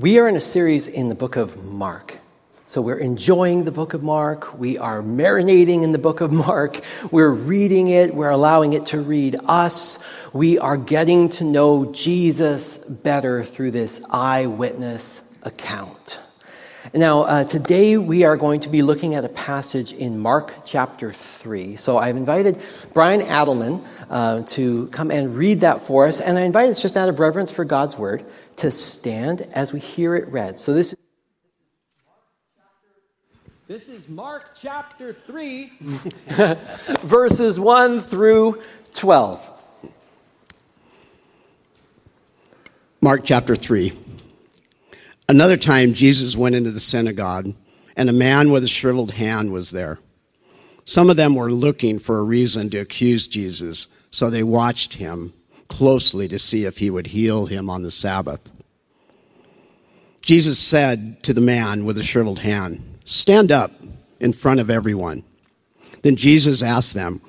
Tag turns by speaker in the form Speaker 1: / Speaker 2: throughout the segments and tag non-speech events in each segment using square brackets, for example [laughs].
Speaker 1: We are in a series in the book of Mark. So we're enjoying the book of Mark. We are marinating in the book of Mark. We're reading it. We're allowing it to read us. We are getting to know Jesus better through this eyewitness account. Now, uh, today we are going to be looking at a passage in Mark chapter 3. So I've invited Brian Adelman uh, to come and read that for us. And I invite us just out of reverence for God's word to stand as we hear it read. So this this is Mark chapter 3, [laughs] verses 1 through 12.
Speaker 2: Mark chapter 3. Another time, Jesus went into the synagogue, and a man with a shriveled hand was there. Some of them were looking for a reason to accuse Jesus, so they watched him closely to see if he would heal him on the Sabbath. Jesus said to the man with the shriveled hand, Stand up in front of everyone. Then Jesus asked them,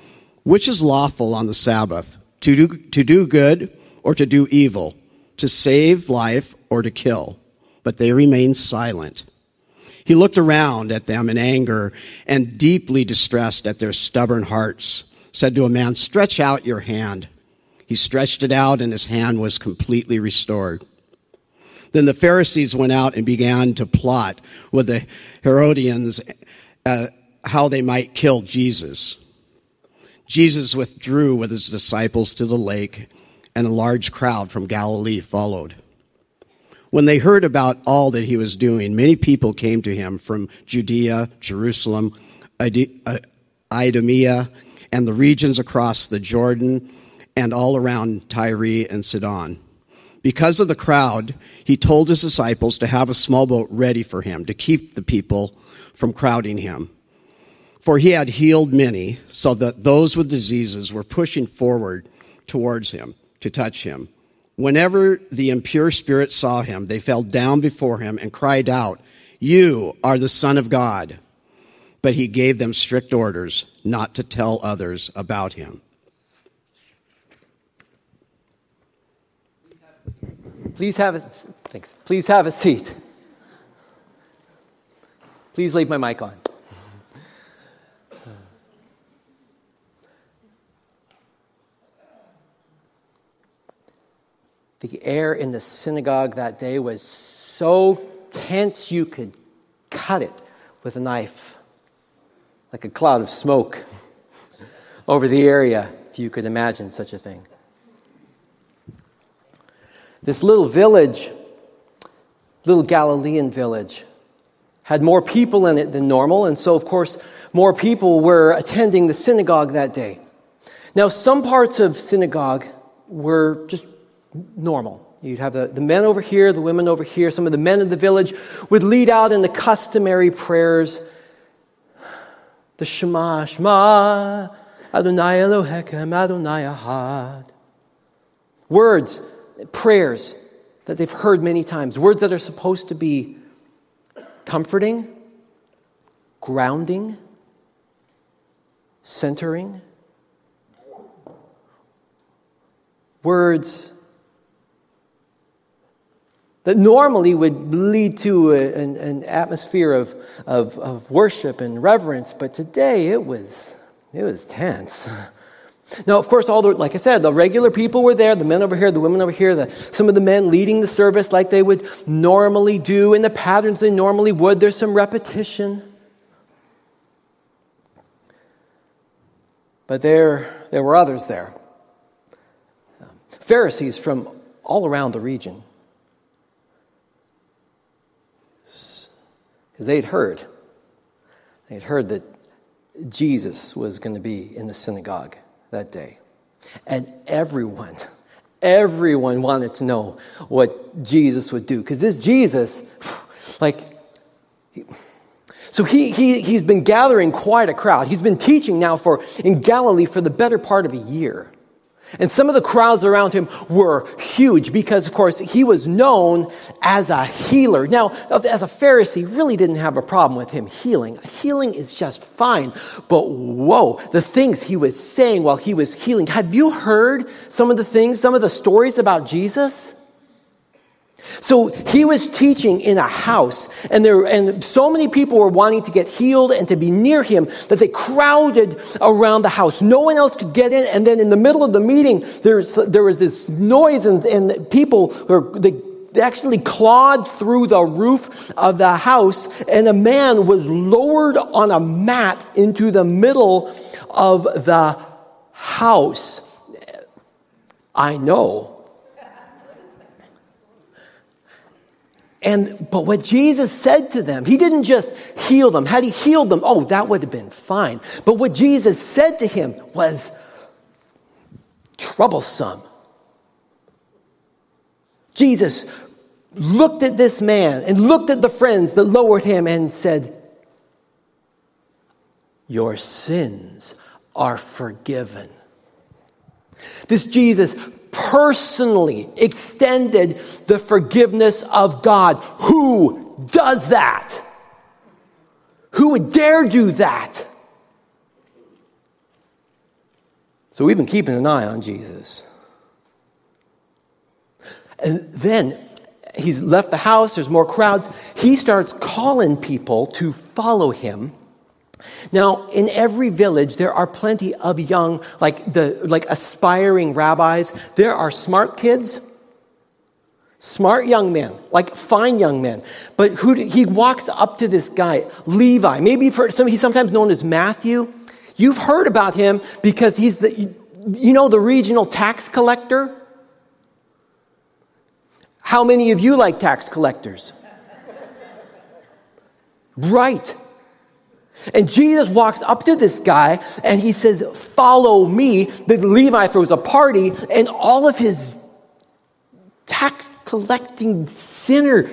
Speaker 2: Which is lawful on the Sabbath, to do, to do good or to do evil, to save life or to kill? but they remained silent. He looked around at them in anger and deeply distressed at their stubborn hearts, said to a man, Stretch out your hand. He stretched it out, and his hand was completely restored. Then the Pharisees went out and began to plot with the Herodians uh, how they might kill Jesus. Jesus withdrew with his disciples to the lake, and a large crowd from Galilee followed. When they heard about all that he was doing, many people came to him from Judea, Jerusalem, uh, Idumea, and the regions across the Jordan and all around Tyre and Sidon. Because of the crowd, he told his disciples to have a small boat ready for him to keep the people from crowding him. For he had healed many, so that those with diseases were pushing forward towards him to touch him. Whenever the impure spirits saw him, they fell down before him and cried out, You are the Son of God. But he gave them strict orders not to tell others about him.
Speaker 1: Please have a, thanks. Please have a seat. Please leave my mic on. The air in the synagogue that day was so tense you could cut it with a knife, like a cloud of smoke over the area, if you could imagine such a thing. This little village, little Galilean village, had more people in it than normal, and so, of course, more people were attending the synagogue that day. Now, some parts of synagogue were just normal. You'd have the, the men over here, the women over here. Some of the men of the village would lead out in the customary prayers. The Shema, Shema, Adonai Elohechem, Adonai Ahad. Words, prayers that they've heard many times. Words that are supposed to be comforting, grounding, centering. Words that normally would lead to a, an, an, atmosphere of, of, of worship and reverence, but today it was, it was tense. [laughs] Now, of course, all the, like I said, the regular people were there, the men over here, the women over here, the, some of the men leading the service like they would normally do in the patterns they normally would. There's some repetition. But there, there were others there. Pharisees from all around the region. Because they'd heard. They'd heard that Jesus was going to be in the synagogue that day. And everyone, everyone wanted to know what Jesus would do. Because this Jesus, like, so he, he, he's been gathering quite a crowd. He's been teaching now for, in Galilee for the better part of a year. And some of the crowds around him were huge because, of course, he was known as a healer. Now, as a Pharisee, really didn't have a problem with him healing. Healing is just fine. But whoa, the things he was saying while he was healing. Have you heard some of the things, some of the stories about Jesus? So he was teaching in a house, and there and so many people were wanting to get healed and to be near him that they crowded around the house. No one else could get in, and then in the middle of the meeting, there's there was this noise, and, and people were they actually clawed through the roof of the house, and a man was lowered on a mat into the middle of the house. I know And, but what Jesus said to them, he didn't just heal them. Had he healed them, oh, that would have been fine. But what Jesus said to him was troublesome. Jesus looked at this man and looked at the friends that lowered him and said, Your sins are forgiven. This Jesus personally extended the forgiveness of God. Who does that? Who would dare do that? So we've been keeping an eye on Jesus. And then he's left the house, there's more crowds. He starts calling people to follow him. Now, in every village, there are plenty of young, like the like aspiring rabbis. There are smart kids, smart young men, like fine young men. But who he walks up to this guy, Levi. Maybe for some, he's sometimes known as Matthew. You've heard about him because he's the, you know, the regional tax collector. How many of you like tax collectors? Right. And Jesus walks up to this guy and he says, Follow me. Then Levi throws a party, and all of his tax collecting sinner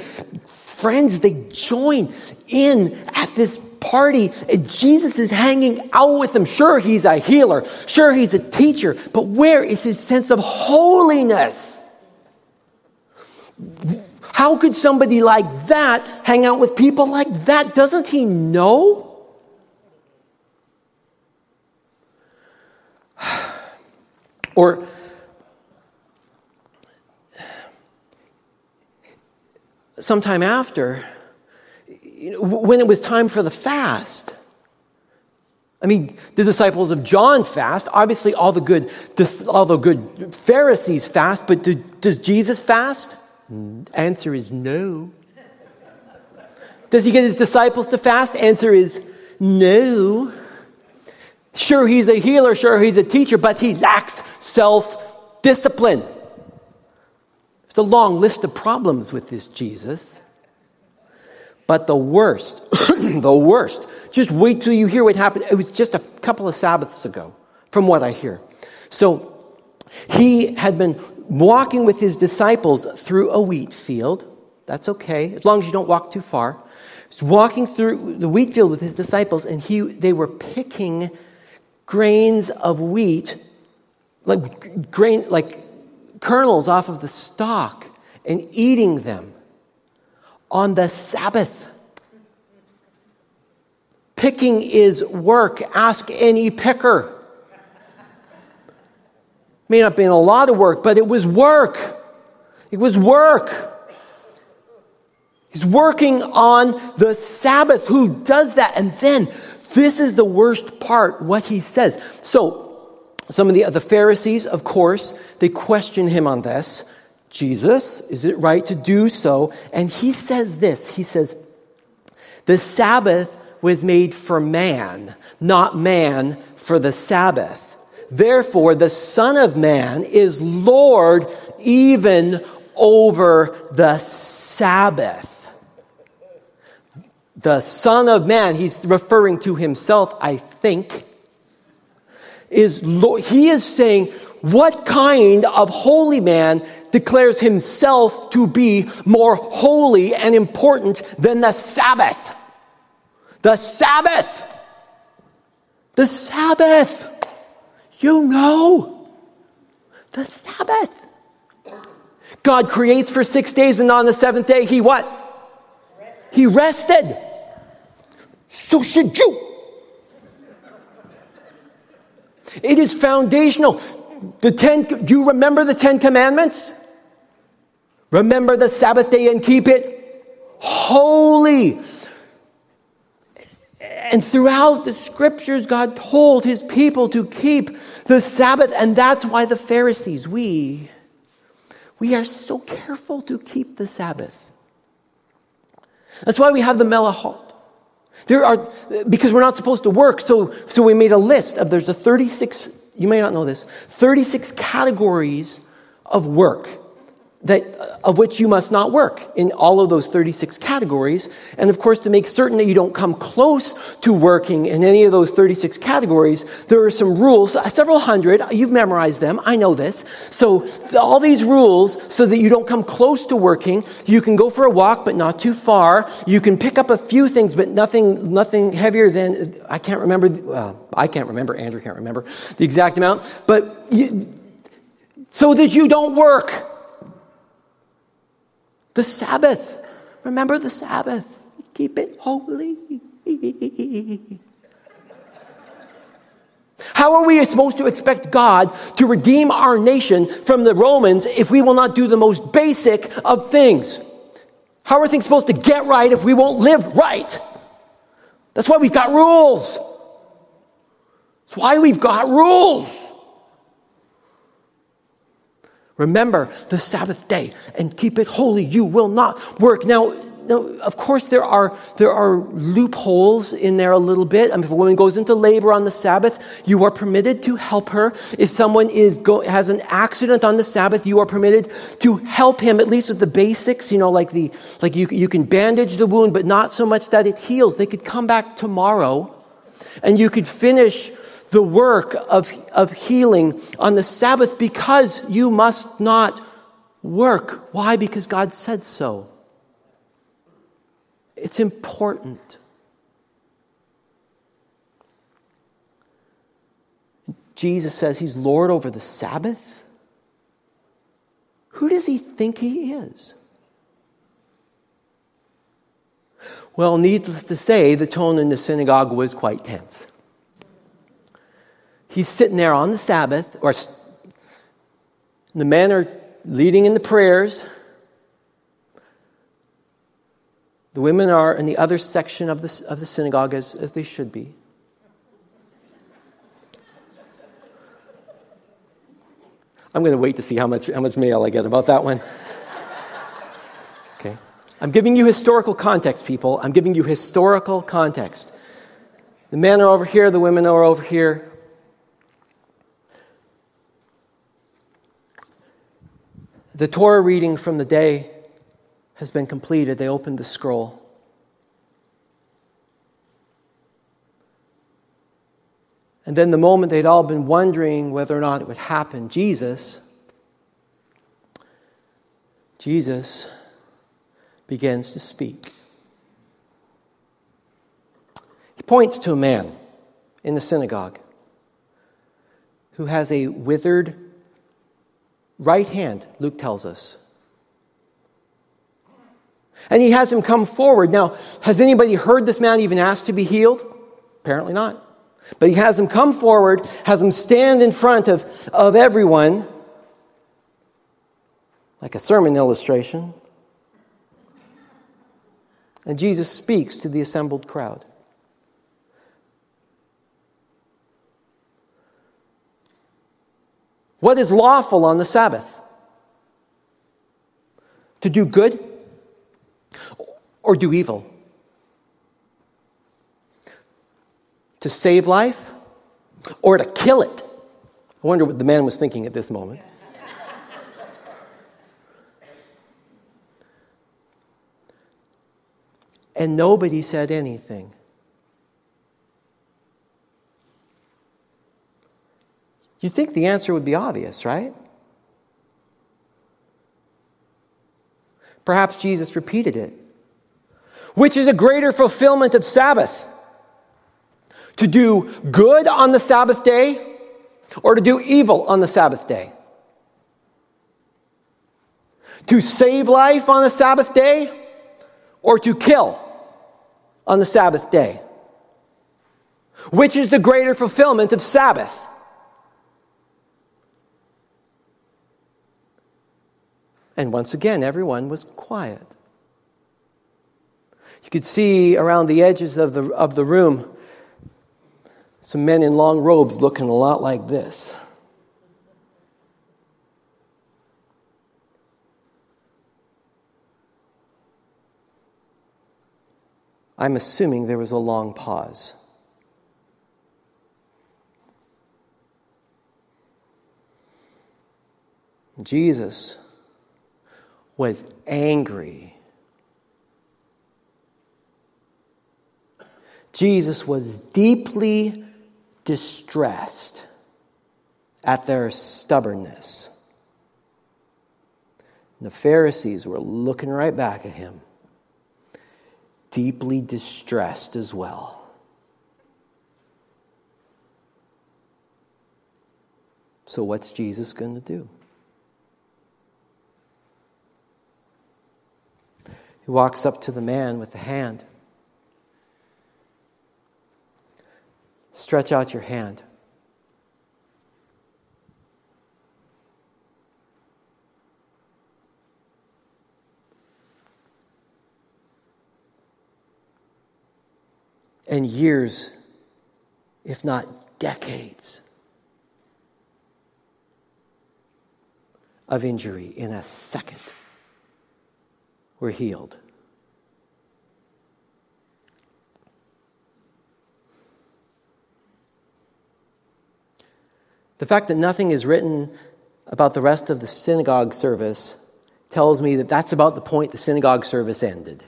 Speaker 1: friends, they join in at this party. And Jesus is hanging out with them. Sure, he's a healer. Sure, he's a teacher. But where is his sense of holiness? How could somebody like that hang out with people like that? Doesn't he know? Or sometime after, when it was time for the fast. I mean, the disciples of John fast. Obviously, all the good, all the good Pharisees fast, but does Jesus fast? Answer is no. Does he get his disciples to fast? Answer is no. Sure, he's a healer, sure, he's a teacher, but he lacks self discipline. There's a long list of problems with this Jesus. But the worst, [clears throat] the worst, just wait till you hear what happened. It was just a couple of Sabbaths ago, from what I hear. So he had been walking with his disciples through a wheat field. That's okay, as long as you don't walk too far. He's walking through the wheat field with his disciples, and he, they were picking grains of wheat like grain, like kernels off of the stalk and eating them on the Sabbath. Picking is work. Ask any picker. May not been a lot of work, but it was work. It was work. He's working on the Sabbath. Who does that? And then this is the worst part, what he says. So some of the, the Pharisees, of course, they question him on this. Jesus, is it right to do so? And he says this He says, The Sabbath was made for man, not man for the Sabbath. Therefore, the Son of Man is Lord even over the Sabbath. The Son of Man, he's referring to himself, I think is he is saying what kind of holy man declares himself to be more holy and important than the Sabbath? The Sabbath. The Sabbath. You know. The Sabbath. God creates for six days and on the seventh day he what? He rested. So should you. It is foundational. The ten, do you remember the Ten Commandments? Remember the Sabbath day and keep it holy. And throughout the scriptures, God told his people to keep the Sabbath. And that's why the Pharisees, we, we are so careful to keep the Sabbath. That's why we have the Melahot. There are, because we're not supposed to work, so, so we made a list of, there's a 36, you may not know this, 36 categories of work that, of which you must not work in all of those 36 categories. And of course, to make certain that you don't come close to working in any of those 36 categories, there are some rules, uh, several hundred. You've memorized them. I know this. So all these rules so that you don't come close to working. You can go for a walk, but not too far. You can pick up a few things, but nothing, nothing heavier than, I can't remember, well, I can't remember, Andrew can't remember the exact amount, but you, so that you don't work. The Sabbath. Remember the Sabbath. Keep it holy. How are we supposed to expect God to redeem our nation from the Romans if we will not do the most basic of things? How are things supposed to get right if we won't live right? That's why we've got rules. That's why we've got rules. Remember the Sabbath day and keep it holy. You will not work. Now, now, of course, there are, there are loopholes in there a little bit. I mean, if a woman goes into labor on the Sabbath, you are permitted to help her. If someone is go, has an accident on the Sabbath, you are permitted to help him, at least with the basics, you know, like, the, like you, you can bandage the wound, but not so much that it heals. They could come back tomorrow and you could finish the work of, of healing on the Sabbath because you must not work. Why? Because God said so. It's important. Jesus says he's Lord over the Sabbath. Who does he think he is? Well, needless to say, the tone in the synagogue was quite tense he's sitting there on the Sabbath, or the men are leading in the prayers. The women are in the other section of the, of the synagogue as, as they should be. I'm going to wait to see how much, how much mail I get about that one. Okay. I'm giving you historical context, people. I'm giving you historical context. The men are over here, the women are over here. The Torah reading from the day has been completed. They opened the scroll. And then, the moment they'd all been wondering whether or not it would happen, Jesus, Jesus begins to speak. He points to a man in the synagogue who has a withered right hand, Luke tells us. And he has him come forward. Now, has anybody heard this man even ask to be healed? Apparently not. But he has him come forward, has him stand in front of, of everyone, like a sermon illustration. And Jesus speaks to the assembled crowd. What is lawful on the Sabbath? To do good or do evil? To save life or to kill it? I wonder what the man was thinking at this moment. and nobody said anything. You'd think the answer would be obvious, right? Perhaps Jesus repeated it. Which is a greater fulfillment of Sabbath? To do good on the Sabbath day or to do evil on the Sabbath day? To save life on the Sabbath day or to kill on the Sabbath day? Which is the greater fulfillment of Sabbath? And once again, everyone was quiet. You could see around the edges of the, of the room some men in long robes looking a lot like this. I'm assuming there was a long pause. Jesus was angry. Jesus was deeply distressed at their stubbornness. The Pharisees were looking right back at him, deeply distressed as well. So, what's Jesus going to do? He walks up to the man with the hand. Stretch out your hand. And years, if not decades, of injury in a second were healed. The fact that nothing is written about the rest of the synagogue service tells me that that's about the point the synagogue service ended.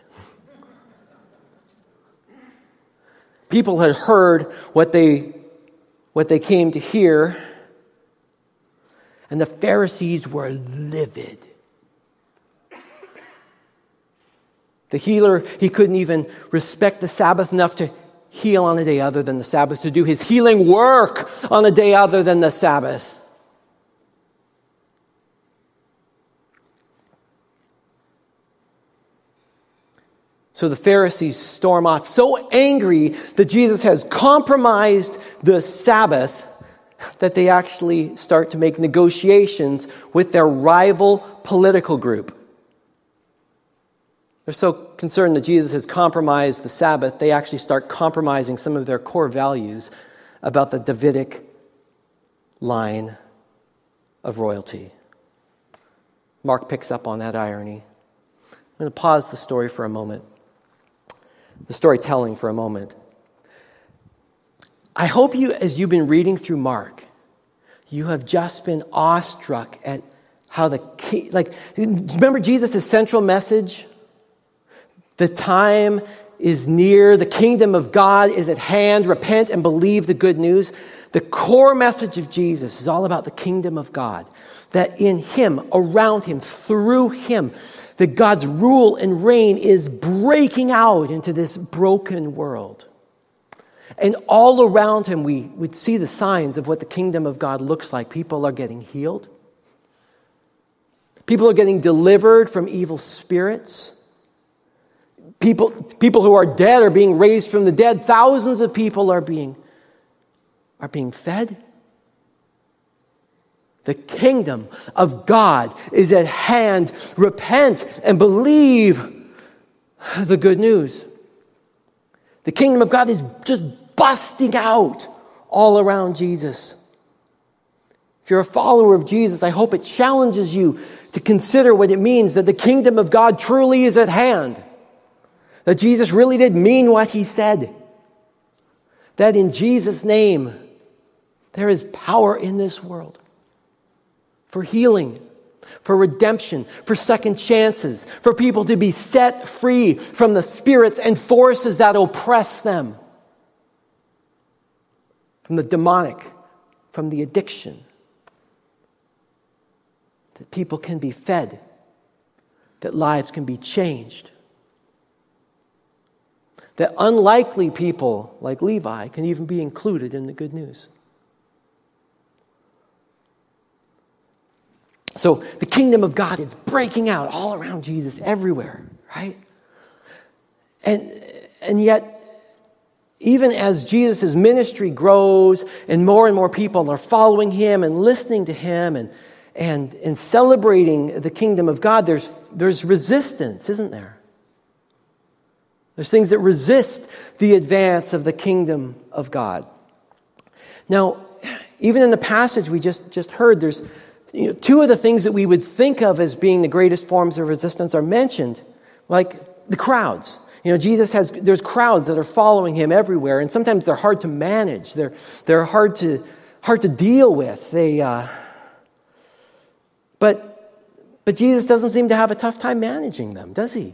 Speaker 1: People had heard what they, what they came to hear, and the Pharisees were livid. The healer, he couldn't even respect the Sabbath enough to heal on a day other than the Sabbath, to do his healing work on a day other than the Sabbath. So the Pharisees storm off, so angry that Jesus has compromised the Sabbath that they actually start to make negotiations with their rival political group. They're so concerned that Jesus has compromised the Sabbath, they actually start compromising some of their core values about the Davidic line of royalty. Mark picks up on that irony. I'm going to pause the story for a moment, the storytelling for a moment. I hope you, as you've been reading through Mark, you have just been awestruck at how the key, like, remember Jesus' central message? The time is near. The kingdom of God is at hand. Repent and believe the good news. The core message of Jesus is all about the kingdom of God. That in Him, around Him, through Him, that God's rule and reign is breaking out into this broken world. And all around Him, we would see the signs of what the kingdom of God looks like. People are getting healed, people are getting delivered from evil spirits. People, people who are dead are being raised from the dead. Thousands of people are being, are being fed. The kingdom of God is at hand. Repent and believe the good news. The kingdom of God is just busting out all around Jesus. If you're a follower of Jesus, I hope it challenges you to consider what it means that the kingdom of God truly is at hand. That Jesus really did mean what he said. That in Jesus' name, there is power in this world for healing, for redemption, for second chances, for people to be set free from the spirits and forces that oppress them, from the demonic, from the addiction. That people can be fed, that lives can be changed that unlikely people like Levi can even be included in the good news. So the kingdom of God is breaking out all around Jesus everywhere, right? And, and yet, even as Jesus' ministry grows and more and more people are following him and listening to him and, and, and celebrating the kingdom of God, there's, there's resistance, isn't there? There's things that resist the advance of the kingdom of God. Now, even in the passage we just, just heard, there's you know, two of the things that we would think of as being the greatest forms of resistance are mentioned, like the crowds. You know, Jesus has, there's crowds that are following him everywhere, and sometimes they're hard to manage. They're, they're hard, to, hard to deal with. They, uh, but, but Jesus doesn't seem to have a tough time managing them, does he?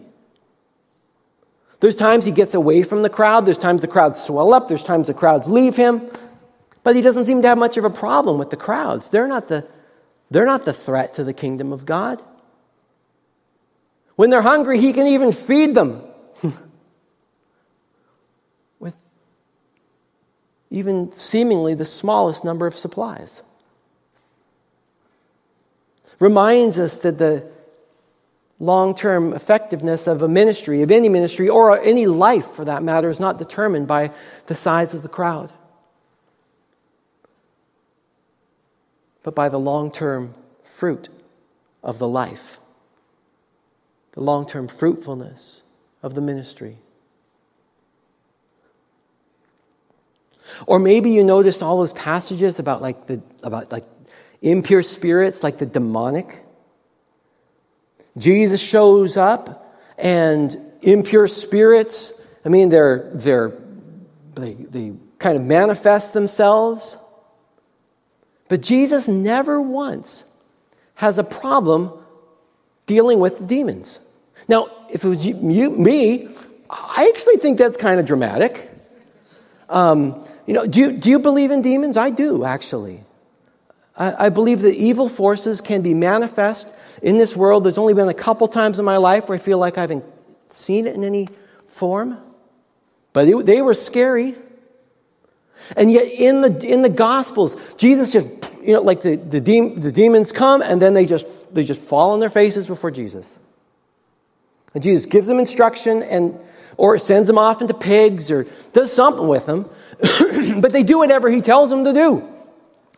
Speaker 1: There's times he gets away from the crowd, there's times the crowds swell up, there's times the crowds leave him, but he doesn't seem to have much of a problem with the crowds. They're not the, they're not the threat to the kingdom of God. When they're hungry, he can even feed them [laughs] with even seemingly the smallest number of supplies. Reminds us that the long term effectiveness of a ministry, of any ministry, or any life for that matter, is not determined by the size of the crowd, but by the long term fruit of the life, the long term fruitfulness of the ministry. Or maybe you noticed all those passages about like the about like impure spirits, like the demonic. Jesus shows up and impure spirits, I mean, they're, they're, they, they kind of manifest themselves. But Jesus never once has a problem dealing with demons. Now, if it was you, you me, I actually think that's kind of dramatic. Um, you know, do you, do you believe in demons? I do, actually. I, I believe that evil forces can be manifest in this world. There's only been a couple times in my life where I feel like I haven't seen it in any form, but it, they were scary. And yet, in the, in the Gospels, Jesus just, you know, like the, the, de- the demons come and then they just, they just fall on their faces before Jesus. And Jesus gives them instruction and, or sends them off into pigs or does something with them, [clears throat] but they do whatever he tells them to do.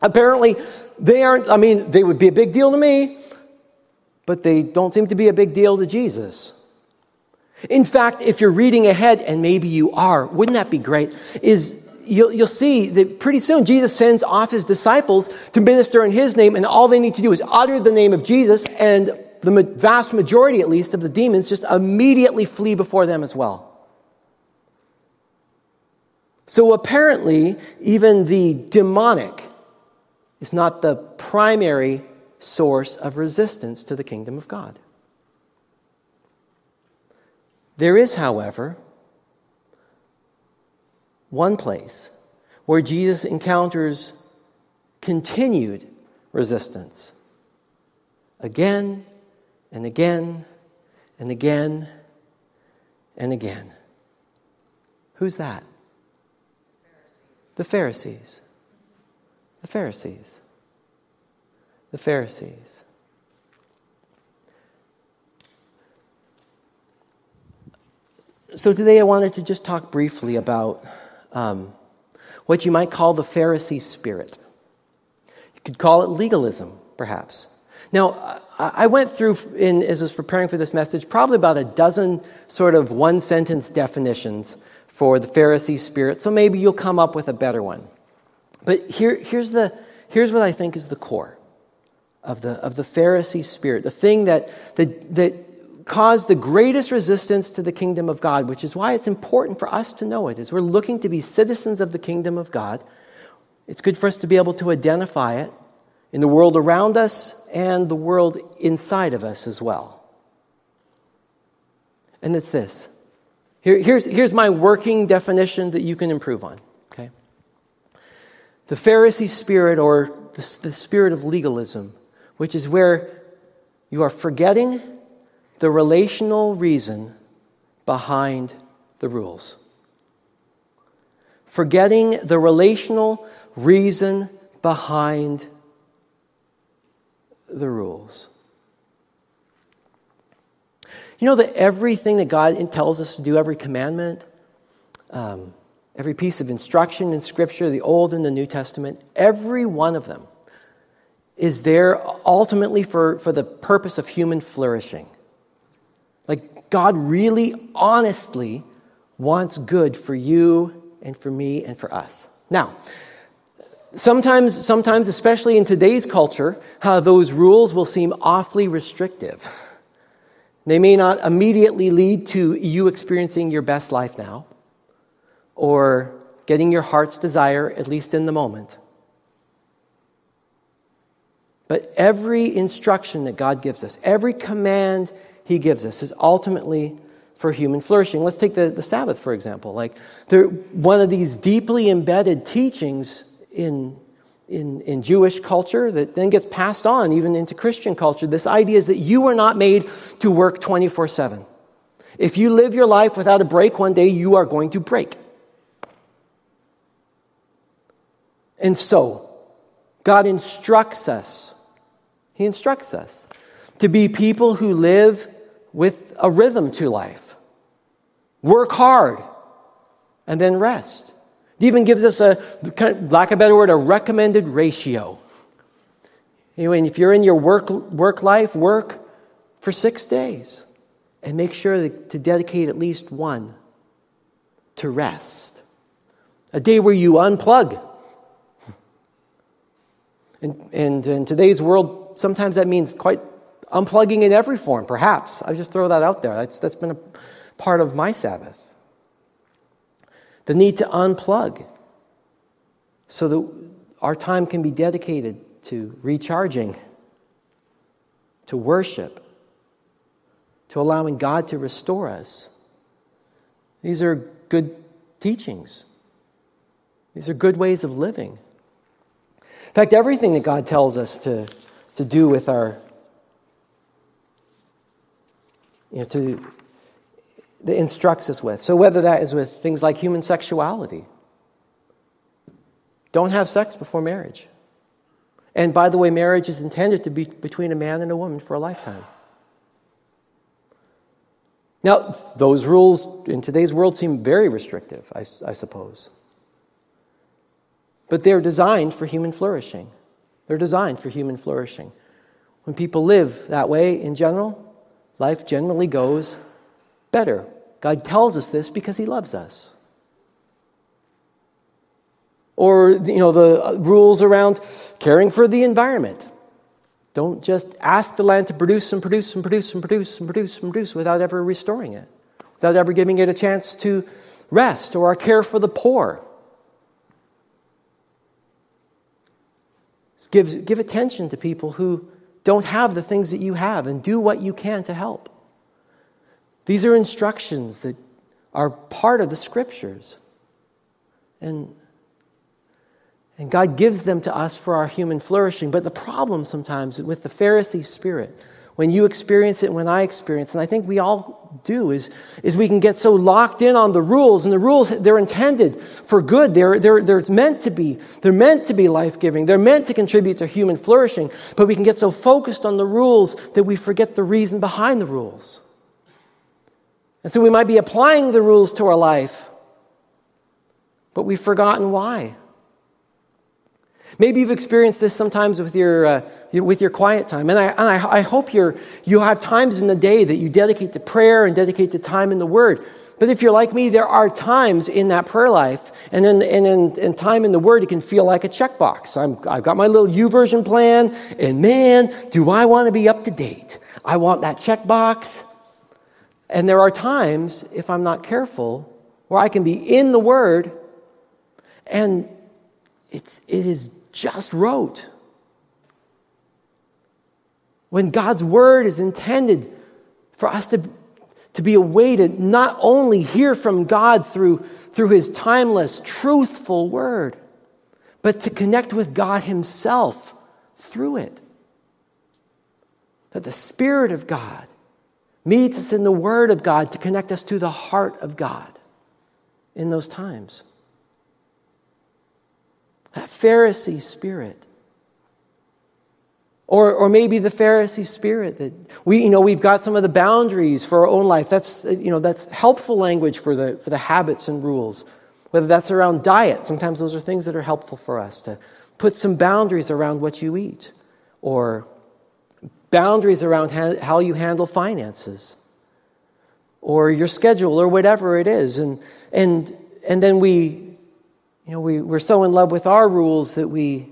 Speaker 1: Apparently, they aren't, I mean, they would be a big deal to me, but they don't seem to be a big deal to Jesus. In fact, if you're reading ahead, and maybe you are, wouldn't that be great? Is you'll, you'll see that pretty soon Jesus sends off his disciples to minister in his name, and all they need to do is utter the name of Jesus, and the vast majority, at least, of the demons just immediately flee before them as well. So apparently, even the demonic is not the primary source of resistance to the kingdom of God. There is, however, one place where Jesus encounters continued resistance again and again and again and again. Who's that? The Pharisees. The Pharisees. The Pharisees. So today I wanted to just talk briefly about um, what you might call the Pharisee spirit. You could call it legalism, perhaps. Now, I went through, in, as I was preparing for this message, probably about a dozen sort of one sentence definitions for the Pharisee spirit, so maybe you'll come up with a better one. But here, here's, the, here's what I think is the core of the, of the Pharisee spirit, the thing that, that, that caused the greatest resistance to the kingdom of God, which is why it's important for us to know it. As we're looking to be citizens of the kingdom of God, it's good for us to be able to identify it in the world around us and the world inside of us as well. And it's this. Here, here's, here's my working definition that you can improve on. Okay? The Pharisee spirit, or the, the spirit of legalism, which is where you are forgetting the relational reason behind the rules. Forgetting the relational reason behind the rules. You know that everything that God tells us to do, every commandment, um, every piece of instruction in Scripture, the Old and the New Testament, every one of them is there ultimately for, for the purpose of human flourishing. Like, God really, honestly wants good for you and for me and for us. Now, sometimes, sometimes especially in today's culture, uh, those rules will seem awfully restrictive. They may not immediately lead to you experiencing your best life now or getting your heart's desire, at least in the moment. But every instruction that God gives us, every command He gives us, is ultimately for human flourishing. Let's take the, the Sabbath, for example. Like, one of these deeply embedded teachings in in, in Jewish culture that then gets passed on even into Christian culture. This idea is that you were not made to work 24 7. If you live your life without a break one day, you are going to break. And so, God instructs us, He instructs us to be people who live with a rhythm to life. Work hard and then rest. It even gives us a, lack of a better word, a recommended ratio. Anyway, if you're in your work, work life, work for six days and make sure to dedicate at least one to rest. A day where you unplug. [laughs] And, and in today's world, sometimes that means quite unplugging in every form, perhaps. I just throw that out there. That's, that's been a part of my Sabbath the need to unplug so that our time can be dedicated to recharging, to worship, to allowing God to restore us. These are good teachings. These are good ways of living. In fact, everything that God tells us to, to do with our, you know, to that instructs us with. So, whether that is with things like human sexuality, don't have sex before marriage. And by the way, marriage is intended to be between a man and a woman for a lifetime. Now, those rules in today's world seem very restrictive, I, I suppose. But they're designed for human flourishing. They're designed for human flourishing. When people live that way in general, life generally goes better. God tells us this because He loves us. Or, you know, the uh, rules around caring for the environment. Don't just ask the land to produce and produce and produce and produce and produce and produce without ever restoring it, without ever giving it a chance to rest or care for the poor. Give, give attention to people who don't have the things that you have and do what you can to help. These are instructions that are part of the scriptures. And, and God gives them to us for our human flourishing. But the problem sometimes with the Pharisee spirit, when you experience it, when I experience, and I think we all do, is, is we can get so locked in on the rules, and the rules, they're intended for good. They're, they're, they're meant to be. They're meant to be life-giving. They're meant to contribute to human flourishing. But we can get so focused on the rules that we forget the reason behind the rules. And so we might be applying the rules to our life, but we've forgotten why. Maybe you've experienced this sometimes with your, uh, with your quiet time. And, I, and I, I hope you're, you have times in the day that you dedicate to prayer and dedicate to time in the Word. But if you're like me, there are times in that prayer life and in, and in, in time in the Word, it can feel like a checkbox. I'm, I've got my little YouVersion plan, and man, do I want to be up to date. I want that checkbox. And there are times, if I'm not careful, where I can be in the Word and it's, it is just rote. When God's Word is intended for us to, to be a way to not only hear from God through, through His timeless, truthful Word, but to connect with God Himself through it. That the Spirit of God meets us in the Word of God to connect us to the heart of God in those times. Pharisee spirit. Or, or maybe the Pharisee spirit that we, you know, we've got some of the boundaries for our own life. That's, you know, that's helpful language for the, for the habits and rules. Whether that's around diet, sometimes those are things that are helpful for us to put some boundaries around what you eat. or boundaries around how you handle finances or your schedule or whatever it is. And, and, and then we, you know, we, we're so in love with our rules that we,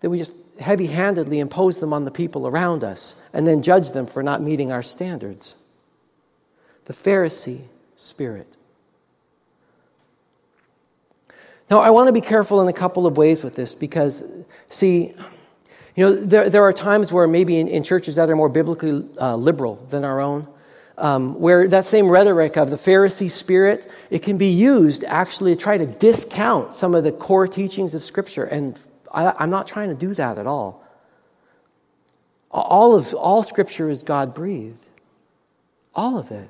Speaker 1: that we just heavy handedly impose them on the people around us and then judge them for not meeting our standards. The Pharisee spirit. Now, I want to be careful in a couple of ways with this because, see, you know, there, there are times where maybe in, in churches that are more biblically uh, liberal than our own, um, where that same rhetoric of the Pharisee spirit, it can be used actually to try to discount some of the core teachings of Scripture. And I, I'm not trying to do that at all. All of all Scripture is God breathed. All of it.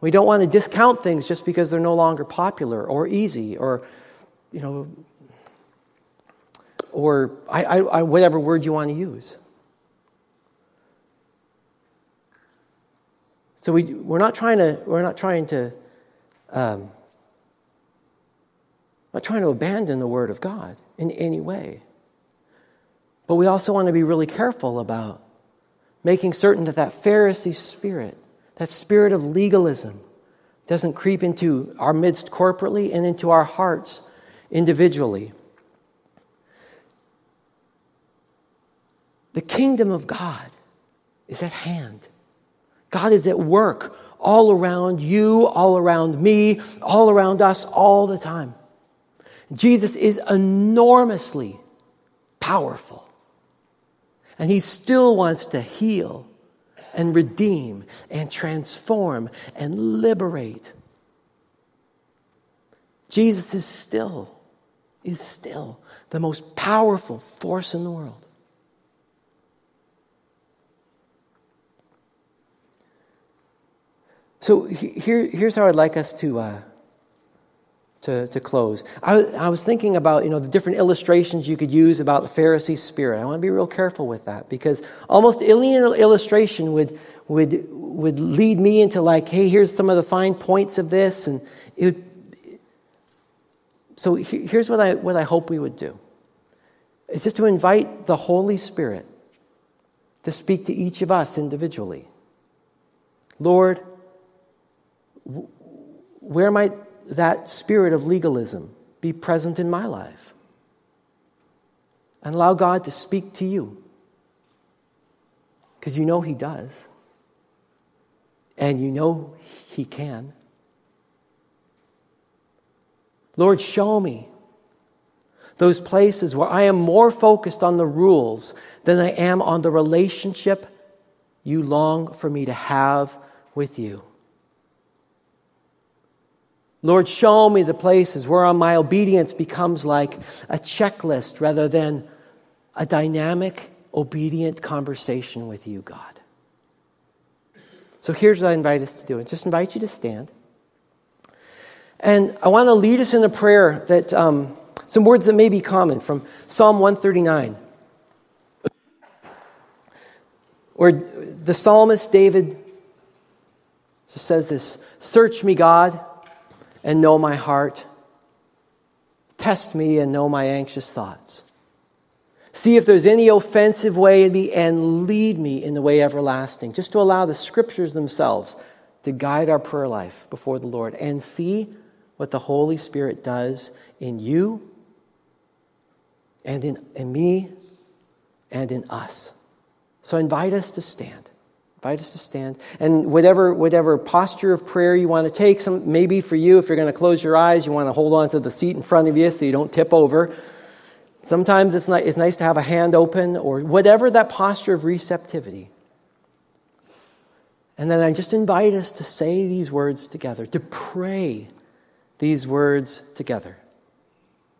Speaker 1: We don't want to discount things just because they're no longer popular or easy or, you know, or I, I, whatever word you want to use. So we, we're not trying to, we're not trying to, um, not trying to abandon the Word of God in any way. But we also want to be really careful about making certain that that Pharisee spirit, that spirit of legalism, doesn't creep into our midst corporately and into our hearts individually. The kingdom of God is at hand. God is at work all around you, all around me, all around us, all the time. Jesus is enormously powerful. And he still wants to heal and redeem and transform and liberate. Jesus is still, is still the most powerful force in the world. So here, here's how I'd like us to, uh, to, to close. I, I was thinking about you know, the different illustrations you could use about the Pharisee spirit. I want to be real careful with that because almost any illustration would, would, would lead me into like, hey, here's some of the fine points of this. And it so here's what I, what I hope we would do. It's just to invite the Holy Spirit to speak to each of us individually. Lord, where might that spirit of legalism be present in my life? And allow God to speak to you. Because you know He does. And you know He can. Lord, show me those places where I am more focused on the rules than I am on the relationship you long for me to have with you. Lord, show me the places where my obedience becomes like a checklist rather than a dynamic, obedient conversation with you, God. So here's what I invite us to do. I just invite you to stand. And I want to lead us in a prayer that um, some words that may be common from Psalm 139, where the psalmist David says this Search me, God and know my heart. Test me and know my anxious thoughts. See if there's any offensive way in me and lead me in the way everlasting. Just to allow the scriptures themselves to guide our prayer life before the Lord and see what the Holy Spirit does in you and in, in me and in us. So invite us to stand. Invite us to stand. And whatever, whatever posture of prayer you want to take, some, maybe for you, if you're going to close your eyes, you want to hold on to the seat in front of you so you don't tip over. Sometimes it's, not, it's nice to have a hand open or whatever that posture of receptivity. And then I just invite us to say these words together, to pray these words together.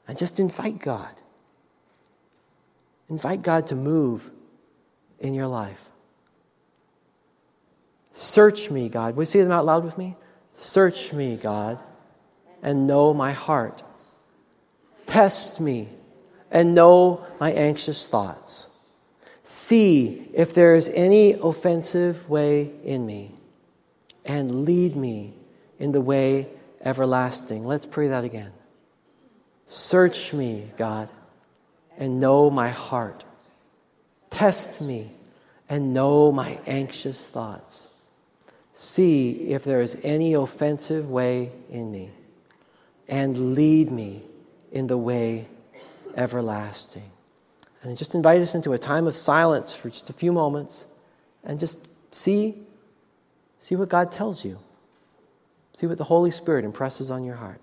Speaker 1: And just invite God. Invite God to move in your life. Search me, God. Will you say them out loud with me? Search me, God, and know my heart. Test me and know my anxious thoughts. See if there is any offensive way in me, and lead me in the way everlasting. Let's pray that again. Search me, God, and know my heart. Test me and know my anxious thoughts. See if there is any offensive way in me, and lead me in the way everlasting. And just invite us into a time of silence for just a few moments and just see, see what God tells you. See what the Holy Spirit impresses on your heart.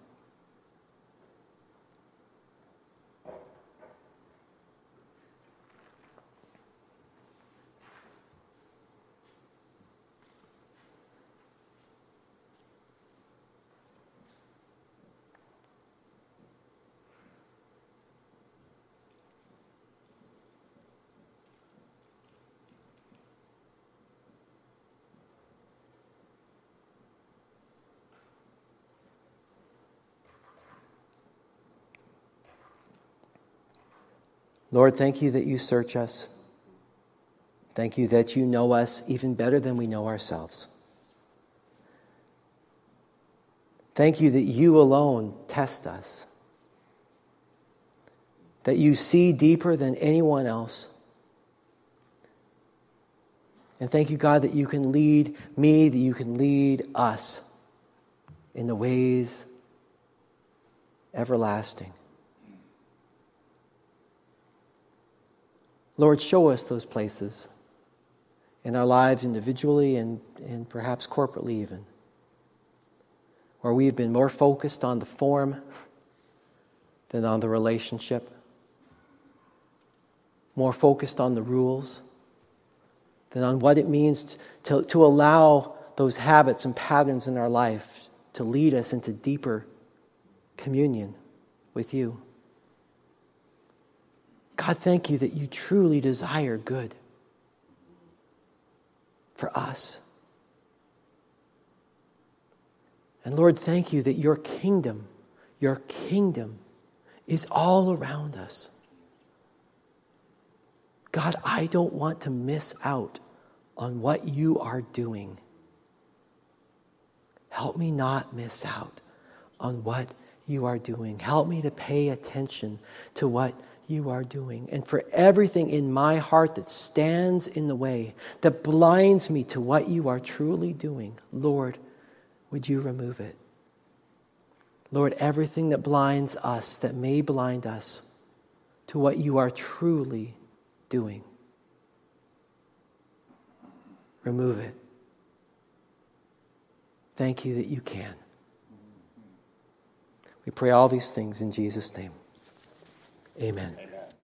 Speaker 1: Lord, thank you that you search us. Thank you that you know us even better than we know ourselves. Thank you that you alone test us, that you see deeper than anyone else. And thank you, God, that you can lead me, that you can lead us in the ways everlasting. Lord, show us those places in our lives individually and, and perhaps corporately, even, where we have been more focused on the form than on the relationship, more focused on the rules than on what it means to, to allow those habits and patterns in our life to lead us into deeper communion with you. God, thank you that you truly desire good for us. And Lord, thank you that your kingdom, your kingdom is all around us. God, I don't want to miss out on what you are doing. Help me not miss out on what you are doing. Help me to pay attention to what you are doing, and for everything in my heart that stands in the way, that blinds me to what you are truly doing. Lord, would you remove it? Lord, everything that blinds us, that may blind us to what you are truly doing, remove it. Thank you that you can. We pray all these things in Jesus' name. Amen.